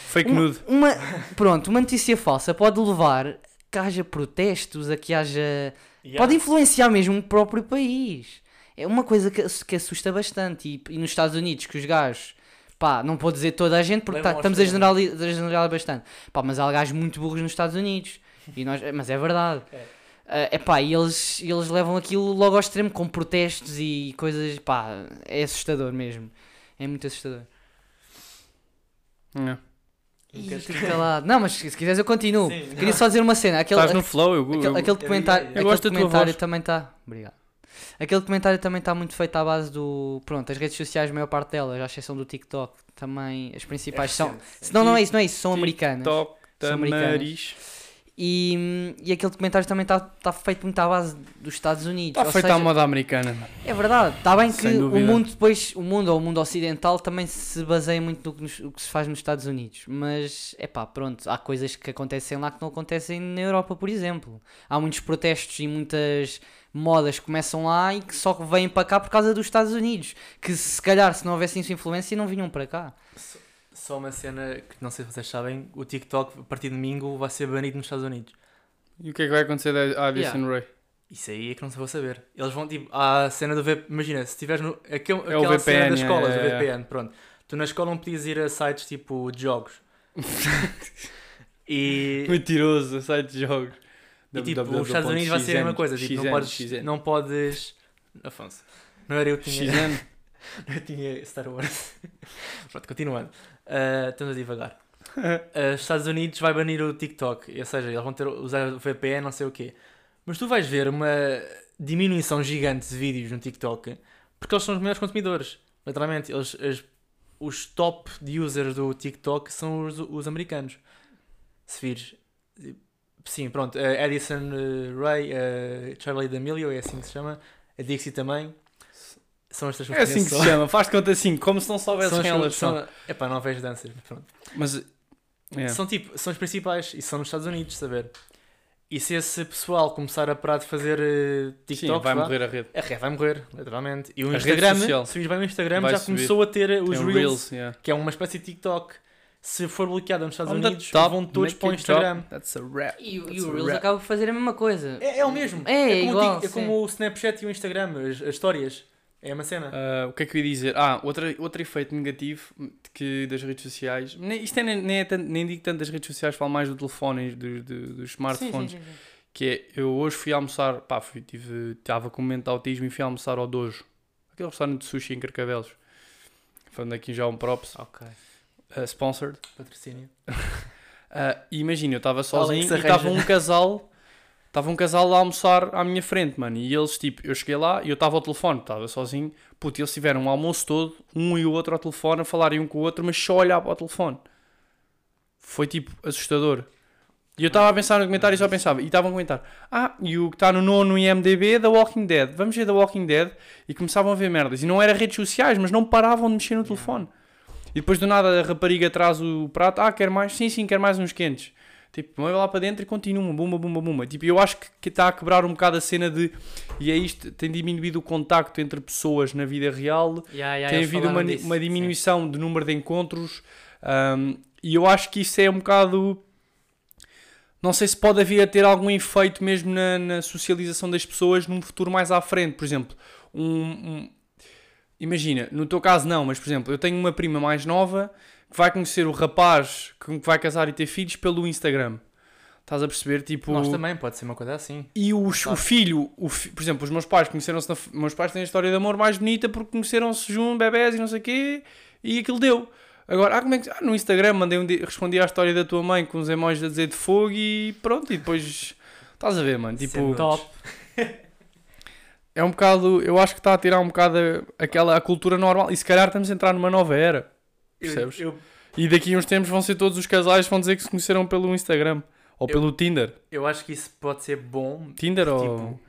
Fake Uma- nude. Uma, pronto, uma notícia falsa pode levar que haja protestos, a que haja. Yeah. Pode influenciar mesmo o próprio país. É uma coisa que, que assusta bastante. E, e nos Estados Unidos, que os gajos, pá, não vou dizer toda a gente porque tá- estamos a generalizar, a generalizar bastante. Pá, mas há gajos muito burros nos Estados Unidos. E nós, mas é verdade. É. É pá, e eles, eles levam aquilo logo ao extremo com protestos e coisas. pá, é assustador mesmo. É muito assustador. Fico calado. Não, mas se quiseres eu continuo. Sim. Queria só dizer uma cena. Aquele, Estás no flow, eu, aquele, eu- aquele eu- documentário, eu aquele gosto da tua documentário voz. também está. Obrigado. Aquele documentário também está muito feito à base do. Pronto, as redes sociais, a maior parte delas, à exceção do TikTok, também as principais são. Se não, não é isso, não é isso, são americanas. TikTok, São americanas. E, e aquele documentário também está tá feito muito à base dos Estados Unidos. Está feito seja, à moda americana. É verdade, está bem que o mundo depois, o mundo ou o mundo ocidental também se baseia muito no que, nos- que se faz nos Estados Unidos, mas é pá, pronto, há coisas que acontecem lá que não acontecem na Europa, por exemplo. Há muitos protestos e muitas modas que começam lá e que só vêm para cá por causa dos Estados Unidos, que se calhar se não houvesse essa influência não vinham para cá. Só uma cena que não sei se vocês sabem, o TikTok a partir de domingo vai ser banido nos Estados Unidos. E o que é que vai acontecer da Addison Ray? Isso aí é que não se vou saber. Eles vão tipo, há a cena do VPN, imagina, se estiveres no. Aquele, É o aquela cena VPN, das escolas, é, o é, é. VPN, pronto. Tu na escola não podias ir a sites tipo de jogos. e. Mentiroso, site de jogos. E tipo, os Estados Unidos vai ser a mesma coisa, tipo, não podes. Não podes. Afonso. Não era eu que tinha. XN. eu tinha Star Wars. Pronto, continuando. Ah, estamos a divagar. Os Estados Unidos vai banir o TikTok, ou seja, eles vão ter usar o VPN, não sei o quê. Mas tu vais ver uma diminuição gigante de vídeos no TikTok porque eles são os maiores consumidores. Literalmente, eles, as- os top de users do TikTok são os, os americanos. Se vires. Sim, pronto. A Edison eh, Ray, a Charlie D'Amelio, é assim que se chama. A Dixie também. São estas É assim que se chama, faz de conta assim, como se não soubesse são quem as- elas são. são- Epá, não vejo danças, pronto. Mas, é. São tipo, são os principais e são nos Estados Unidos, saber. E se esse pessoal começar a parar de fazer eh, Sim, TikTok, vai morrer a rede. a rede vai morrer, literalmente. E o A Instagram, se bem o Instagram, vai já subir. começou a ter eh, os Tem um Reels, yeah. que é uma espécie de TikTok. Se for bloqueado nos Estados On the Unidos, top, vão todos para o. Instagram. That's a rap. E, o- e o Reels acaba por fazer a mesma coisa. É, é o mesmo. É, como, o igual, Tik- é como o Snapchat e o Instagram, as, as histórias. É uma cena. Ah, o que é que eu ia dizer? Ah, outra, outro efeito negativo que das redes sociais. Nem, isto é, nem, nem, é tanto- nem digo tanto das redes sociais, falo mais do telefone do, do- dos smartphones. Sim, sim, sim, sim. Que é, eu hoje fui almoçar, pá, fui, tive, estava com um momento de autismo e fui almoçar ao Dojo, aquele restaurante de sushi em Carcavelos. Falando aqui já um props, Ok. Uh, sponsored. Patrocínio. E imagina, eu estava sozinho e estava um casal, estava um casal a almoçar à minha frente, mano. E eles, tipo, eu cheguei lá e eu estava ao telefone, estava sozinho. Puto, eles tiveram um almoço todo, um e o outro ao telefone, a falarem um com o outro, mas só olhar para o telefone. Foi tipo assustador. E eu estava a pensar no comentário e só pensava, e estavam a comentar: Ah, e o que está no nono IMDB é The Walking Dead. Vamos ver The Walking Dead. E começavam a ver merdas. E não era redes sociais, mas não paravam de mexer no telefone. E depois do nada a rapariga traz o prato: Ah, quer mais? Sim, sim, quer mais uns quentes. Tipo, vai lá para dentro e continua, bumba, bumba, bumba. Tipo, eu acho que- está a quebrar um bocado a cena de. E é isto, tem diminuído o contacto entre pessoas na vida real Yeah, yeah, tem havido uma, disso, uma sim. diminuição de número de encontros um, e eu acho que isso é um bocado. Não sei se pode vir a ter algum efeito mesmo na, na socialização das pessoas num futuro mais à frente. Por exemplo, um, um- imagina, no teu caso não, mas por exemplo, eu tenho uma prima mais nova que vai conhecer o rapaz que vai casar e ter filhos pelo Instagram. Estás a perceber? Tipo, Nós também, pode ser uma coisa assim. E os- o filho, o fi- por exemplo, os meus pais conheceram-se. na Meus pais têm a história de amor mais bonita porque conheceram-se juntos, bebés e não sei o quê, e aquilo deu. Agora, ah, como é que. Ah, no Instagram mandei um dia, respondi à história da tua mãe com os emojis a dizer de fogo e pronto, e depois. Estás a ver, mano? Tipo, Sempre top. é um bocado. Eu acho que está a tirar um bocado a- aquela a cultura normal. E se calhar estamos a entrar numa nova era. Percebes? Eu, eu, E daqui a uns tempos vão ser todos os casais que vão dizer que se conheceram pelo Instagram. Ou Eu- pelo Tinder. eu acho que isso pode ser bom. Tinder ou. Tipo,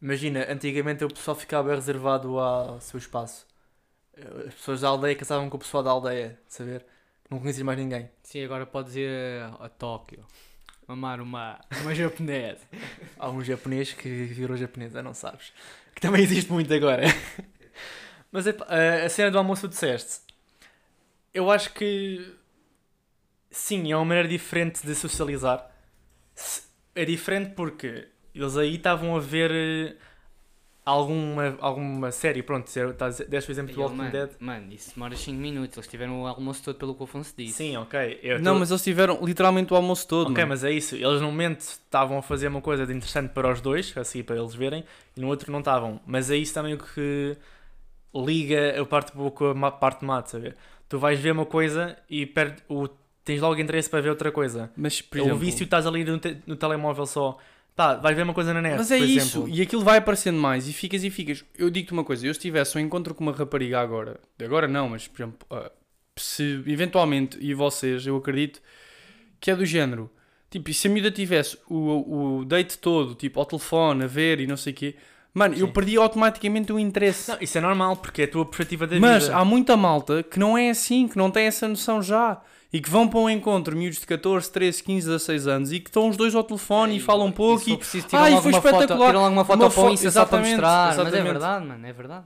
imagina, antigamente o pessoal ficava reservado ao seu espaço. As pessoas da aldeia casavam com o pessoal da aldeia, saber? Não conhecia mais ninguém. Sim, agora podes ir a, a Tóquio. Mamar uma, uma japonesa. Há um japonês que virou japonesa, não sabes? Que também existe muito agora. Mas a- a cena do almoço que disseste, eu acho que sim, é uma maneira diferente de socializar. É diferente porque eles aí estavam a ver eh, alguma, alguma série, pronto, deste o exemplo do Walking mano, Dead. mano, isso demora 5 minutos. Eles tiveram o almoço todo pelo que o Afonso disse. Sim, ok. eu Não, tô- mas eles tiveram literalmente o almoço todo. Ok, mano. mas é isso. Eles num momento estavam a fazer uma coisa de interessante para os dois, assim para eles verem, e no outro não estavam. Mas é isso também o que liga a parte boa com a parte má, de saber? Tu vais ver uma coisa e perde, o, tens logo interesse para ver outra coisa. Mas, por o exemplo, vício estás ali no, te- no telemóvel só. Tá, vais ver uma coisa na net. Mas é isso, exemplo. e aquilo vai aparecendo mais, e ficas e ficas. Eu digo-te uma coisa, eu se tivesse um encontro com uma rapariga agora, agora não, mas por exemplo, ah, se eventualmente, e vocês, eu acredito, que é do género, tipo, e se a miúda tivesse o, o date todo, tipo, ao telefone, a ver e não sei o quê, mano, eu Sim. perdi automaticamente o interesse. Não, isso é normal, porque é a tua perspectiva da Mas vida. há muita malta que não é assim, que não tem essa noção já. E que vão para um encontro, miúdos de 14, 13, 15, 16 anos, e que estão os dois ao telefone e falam um pouco. E, tiram Ai, logo foi uma foto, espetacular. tiram logo uma foto Uma para o Insta só para exatamente, mostrar. Mas é exatamente. verdade, mano, é verdade.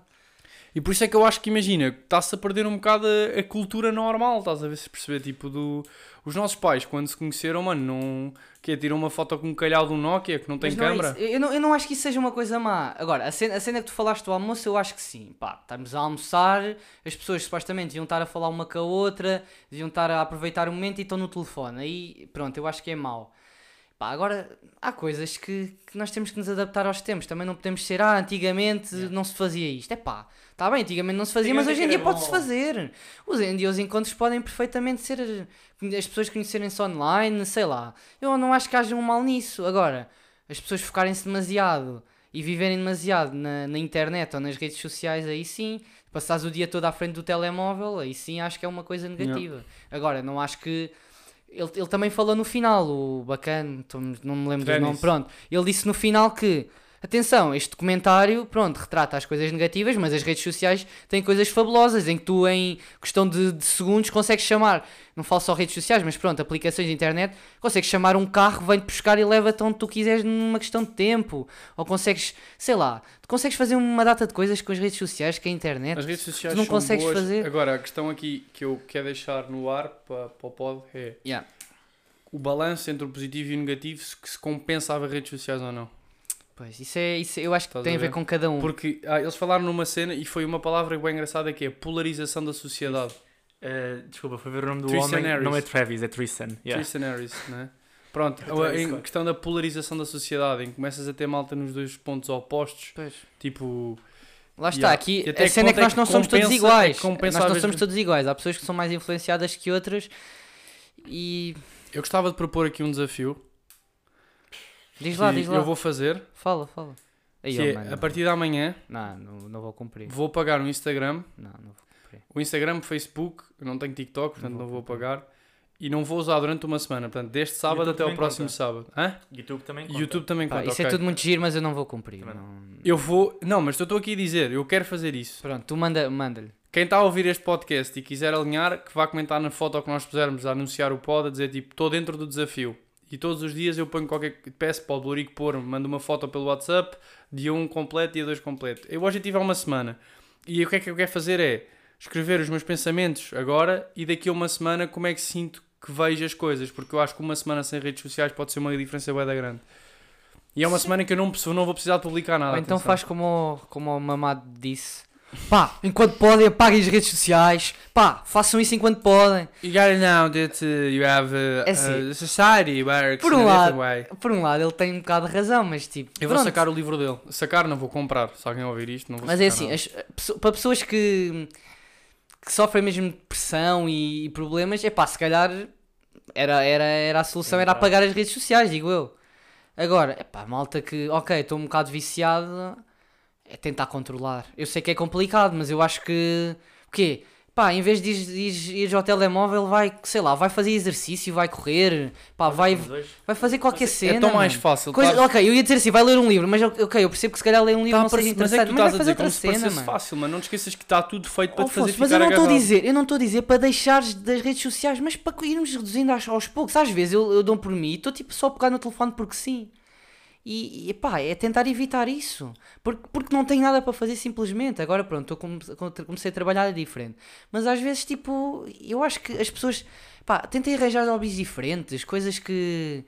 E por isso é que eu acho que, imagina, está-se a perder um bocado a, a cultura normal, estás a ver se perceber, tipo, do... Os nossos pais, quando se conheceram, mano, não... Que é, tiram uma foto com um calhau de um Nokia que não tem é câmara. isso. eu, não, eu não acho que isso seja uma coisa má. Agora, a cena, a cena que tu falaste do almoço, eu acho que sim. Pá, estamos a almoçar, as pessoas supostamente deviam estar a falar uma com a outra, deviam estar a aproveitar o momento e estão no telefone. Aí, pronto, eu acho que é mau. Pá, agora, há coisas que, que nós temos que nos adaptar aos tempos. Também não podemos ser, ah, antigamente não se fazia isto. É pá, está bem, antigamente não se fazia, mas hoje em dia pode-se fazer. Hoje em dia os encontros podem perfeitamente ser as pessoas conhecerem-se online, sei lá. Eu não acho que haja um mal nisso. Agora, as pessoas focarem-se demasiado e viverem demasiado na, na internet ou nas redes sociais, aí sim, passares o dia todo à frente do telemóvel, aí sim acho que é uma coisa negativa. Agora, não acho que. Ele, ele também falou no final, o bacana, não me lembro do Dennis. nome, pronto. Ele disse no final que, atenção, este documentário, pronto, retrata as coisas negativas, mas as redes sociais têm coisas fabulosas, em que tu, em questão de, de segundos, consegues chamar, não falo só redes sociais, mas pronto, aplicações de internet, consegues chamar um carro, vem-te buscar e leva-te onde tu quiseres numa questão de tempo, ou consegues, sei lá, tu consegues fazer uma data de coisas com as redes sociais, que é a internet. As redes sociais tu não consegues boas. fazer. Agora, a questão aqui que eu quero deixar no ar para, para o pod é Yeah. o balanço entre o positivo e o negativo, se, se compensa haver redes sociais ou não. Pois, isso é, isso eu acho que Estás tem a a ver com cada um. Porque ah, eles falaram numa cena e foi uma palavra bem engraçada que é polarização da sociedade. Eh, desculpa, foi ver o nome do Tristan homem. Harris. Não é Travis, é Tristan. Yeah. Tristan Harris, né? Pronto, É Travis em questão da polarização da sociedade, em que começas a ter malta nos dois pontos opostos, Pois. tipo, Lá está, Yeah. aqui a cena é que nós não somos todos iguais. é nós não somos todos iguais. Há pessoas que são mais influenciadas que outras e. eu gostava de propor aqui um desafio Diz lá, diz lá. eu vou fazer, Fala, fala. Aí, que oh, é, mano, a partir de amanhã Não, não, não vou cumprir. vou pagar o Instagram, Não, não vou cumprir. o Instagram, o Facebook, eu não tenho TikTok, portanto Não não vou vou pagar, e não vou usar durante uma semana, portanto deste sábado YouTube até ao também próximo conta. sábado. Hã? YouTube também conta. YouTube também Pá, conta, isso é ok. tudo muito giro, mas eu não vou cumprir. Não. Eu vou, não, mas eu estou aqui a dizer, eu quero fazer isso. Pronto, tu manda- manda-lhe. Quem está a ouvir este podcast e quiser alinhar, que vá comentar na foto que nós pusermos a anunciar o pod, a dizer tipo, estou dentro do desafio. E todos os dias eu ponho qualquer. Peço para o Blurico pôr, mando uma foto pelo WhatsApp, dia 1 completo, dia 2 completo. Eu, o objetivo é uma semana. E o que é que eu quero fazer é escrever os meus pensamentos agora e daqui a uma semana como é que sinto que vejo as coisas. Porque eu acho que uma semana sem redes sociais pode ser uma diferença bem da grande. E é uma semana que eu não, não vou precisar de publicar nada. Ou então atenção. faz como, como o Mamado disse. Pá, enquanto podem, apaguem as redes sociais. Pá, façam isso enquanto podem. You gotta know that uh, you have uh, É assim. a society works Por um a lado, por um lado, ele tem um bocado de razão, mas tipo. Eu vou pronto. sacar o livro dele. Sacar não vou comprar. Se alguém ouvir isto, não vou Mas é assim, as- para pessoas que, que sofrem mesmo de pressão e, e problemas, é pá, se calhar era, era, era a solução, era apagar as redes sociais, digo eu. Agora, é pá, malta que, ok, estou um bocado viciado, é tentar controlar. Eu sei que é complicado, mas eu acho que, o quê? Pá, em vez de ires ao telemóvel, vai, sei lá, vai fazer exercício, vai correr, pá, vai, vai fazer qualquer cena. é tão mais fácil. Coisa, claro. ok, eu ia dizer assim, vai ler um livro, mas ok, eu percebo que se calhar ler um livro Tá não seja parecer- mas é que interessante, tu mas, estás vai a fazer dizer como outra se cena, parecesse mano. fácil, mano. Não te esqueças que está tudo feito para Oh, te fazer mas ficar eu não estou a agarrado. dizer, eu não estou a dizer para deixares das redes sociais, mas para irmos reduzindo aos, aos poucos. Às vezes eu, eu dou por mim e estou tipo só a pegar no telefone porque sim. E, e pá, é tentar evitar isso. Porque, porque não tenho nada para fazer simplesmente. Agora pronto, eu come- comecei a trabalhar diferente. Mas às vezes, tipo, eu acho que as pessoas, pá, tentem arranjar hobbies diferentes, coisas que.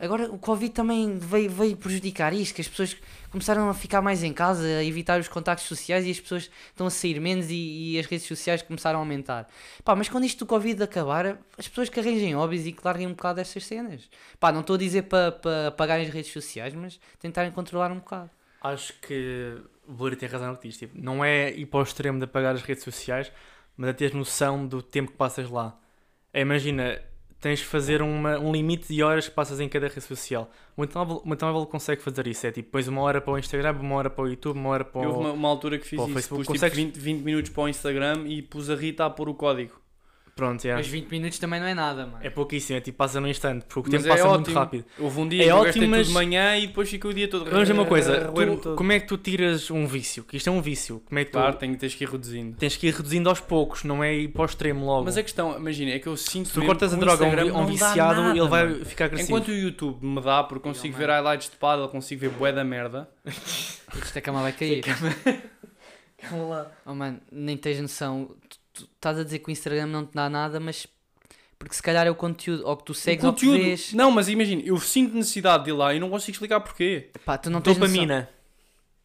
Agora o Covid também veio, veio prejudicar isto, que as pessoas começaram a ficar mais em casa, a evitar os contactos sociais e as pessoas estão a sair menos e, e as redes sociais começaram a aumentar. Pá, mas quando isto do Covid acabar, as pessoas que arranjem hobbies e que larguem um bocado destas cenas. Pá, não estou a dizer para pa apagarem as redes sociais, mas tentarem controlar um bocado. Acho que o Blur tem razão no que diz. Tipo, não é ir para o extremo de apagar as redes sociais, mas é ter noção do tempo que passas lá. É, imagina, tens de fazer uma, um limite de horas que passas em cada rede social. O telemóvel, o meu telemóvel consegue fazer isso. É tipo, pões uma hora para o Instagram, uma hora para o YouTube, uma hora para Eu o. houve uma, uma altura que fiz isso. Facebook. Pus tipo Consegues- 20, 20 minutos para o Instagram e pus a Rita a pôr o código. Pronto, yeah. Mas 20 minutos também não é nada, mano. é pouquíssimo. É tipo, passa num instante, porque o Mas tempo é passa muito rápido. Houve um dia É que eu ótimo, mas- tudo de manhã e depois fica o dia todo. Vamos ver uma coisa, tu- como é que tu tiras um vício? Que isto é um vício. Como é que tu Claro, tenho, tens que ir reduzindo. tens que ir reduzindo aos poucos, não é ir para o extremo logo. Mas a questão, imagina, é que eu sinto Se tu cortas a droga a um, um viciado, nada, ele vai mano. ficar agressivo. Enquanto o YouTube me dá, porque consigo ver highlights de paddle, consigo ver bué da merda. Isto a cama vai cair. Oh mano, nem tens noção. Tu, estás a dizer que o Instagram não te dá nada, mas porque se calhar é o conteúdo, ou que tu segues O ou que conteúdo. vês. Não, mas imagina, eu sinto necessidade de ir lá e não consigo explicar porquê. Pá, tu não tens noção. Dopamina.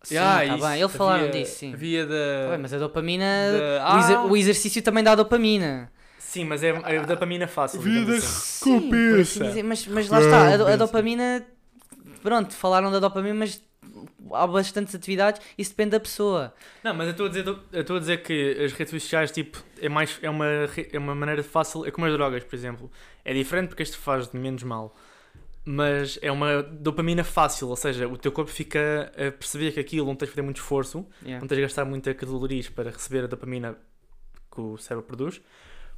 Sim, Ah, tá isso. bem, eles falaram disso, sim. Havia Tá da. bem, mas a dopamina. da- o, exer- Ah! o exercício também dá dopamina. Sim, mas é, é dopamina fácil. Vida digamos assim. Sim, assim dizer, mas, mas lá está, a, do- a dopamina. Pronto, falaram da dopamina, mas há bastantes atividades, isso depende da pessoa. Não, mas eu estou a dizer, eu estou a dizer que as redes sociais tipo, é, mais, é, uma, é uma maneira fácil, é como as drogas, por exemplo. É diferente porque este faz de menos mal. Mas é uma dopamina fácil, ou seja, o teu corpo fica a perceber que aquilo não tens de fazer muito esforço, Yeah. não tens de gastar muita calorias para receber a dopamina que o cérebro produz.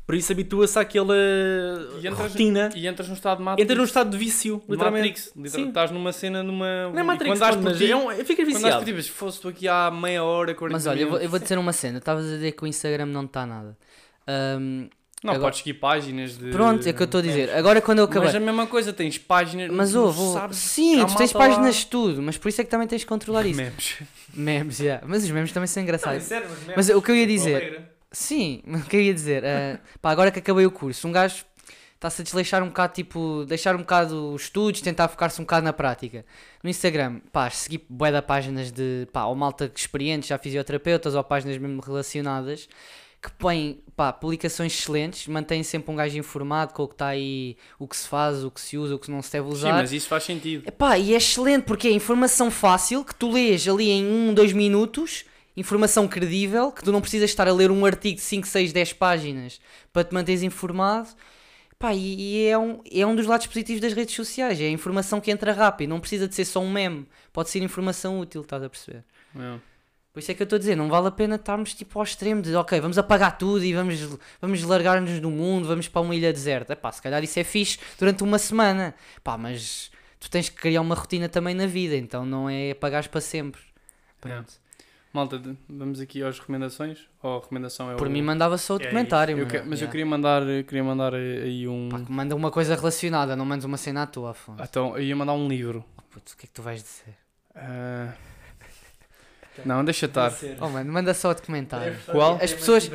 Por isso habitua-se àquela E entras- rotina. E entras num estado de Matrix. Entra num estado de vício, de literalmente. Matrix. Sim. Estás numa cena, numa. Não é Matrix, quando mas ti, é um, ficas quando dás viciado. mas se fosse tu aqui há meia hora, 40 Mas olha, eu vou, eu vou dizer uma cena. Estavas a dizer que o Instagram não está nada. Ahm, Não, Agora- podes seguir páginas de. pronto, é o que eu estou a dizer. Agora quando eu acabei. Mas a mesma coisa, tens páginas. Mas ouve, sabes sim, tu tens páginas de tudo, mas por isso é que também tens de controlar isso. Memes. memes, yeah. mas os memes também são engraçados. sério, Mas o que eu ia dizer, sim, o que eu ia dizer, eh, pá, agora que acabei o curso, um gajo está-se a desleixar um bocado, tipo, deixar um bocado os estudos, tentar focar-se um bocado na prática. No Instagram, pá, segui bué de páginas de, pá, ou malta experientes, já fisioterapeutas, ou páginas mesmo relacionadas, que põem, pá, publicações excelentes, mantêm sempre um gajo informado com o que está aí, o que se faz, o que se usa, o que não se deve Sim, usar. mas isso faz sentido. Epá, e é excelente porque é informação fácil que tu lês ali em 1, 2 minutos, informação credível, que tu não precisas estar a ler um artigo de 5, 6, 10 páginas para te manteres informado. Epá, e, e é, um, é um dos lados positivos das redes sociais, é a informação que entra rápido, não precisa de ser só um meme, pode ser informação útil, estás a perceber? É. Por isso é que eu estou a dizer, não vale a pena estarmos tipo ao extremo de ok, vamos apagar tudo e vamos, vamos largar-nos do mundo, vamos para uma ilha deserta. Epá, se calhar isso é fixe durante uma semana. Pá, mas tu tens que criar uma rotina também na vida, então não é apagares para sempre. Pronto. Malta, vamos aqui às recomendações. Ou a recomendação é Por o... mim mandava só o É documentário. Eu mano. que- Mas eu Yeah. queria mandar, queria mandar aí um. Pá, manda uma coisa relacionada, não mandes uma cena à tua, Afonso. Então, eu ia mandar um livro. Putz, o que é que tu vais dizer? Ah, Não, deixa estar. Oh mano, manda só o documentário. Qual? As pessoas-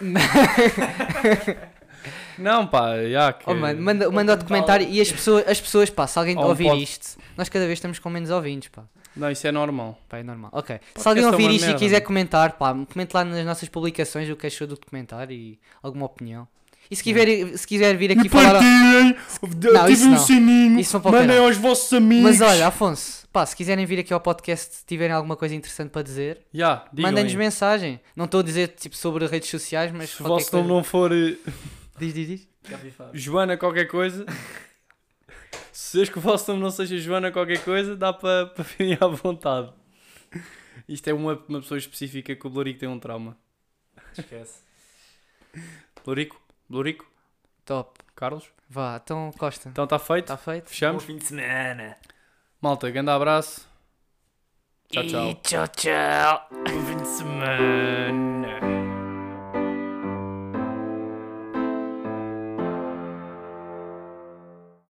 Não, pá, já que... Oh mano, manda, manda o documentário e as pessoas, as pessoas, pá, se alguém um ouvir pod- isto, nós cada vez estamos com menos ouvintes, pá. Não, isso é normal. Pá, é normal. Ok. Se Podcast alguém é ouvir uma isto e merda, quiser mano. comentar, pá, comente lá nas nossas publicações o que achou do documentário e alguma opinião. E se quiser, se quiser vir aqui E falar. partilhem, Não, ativem isso o não. sininho, Isso não para o mandem aos vossos amigos. Mas olha, Afonso, pá, se quiserem vir aqui ao podcast, se tiverem alguma coisa interessante para dizer, digam mandem-nos mensagem. Não estou a dizer tipo sobre redes sociais, mas Se o vosso nome não for Diz, diz, diz. Joana qualquer coisa, se és que o vosso nome não seja Joana qualquer coisa, dá para para virem à vontade. Isto é uma, uma pessoa específica que o Blorico tem um trauma. Esquece. Blorico? Blorico? Top. Carlos? Vá, então Costa. Então está feito? Está feito? Fechamos? fim de semana. Malta, grande abraço. Tchau, tchau. tchau, tchau. Bom fim de semana.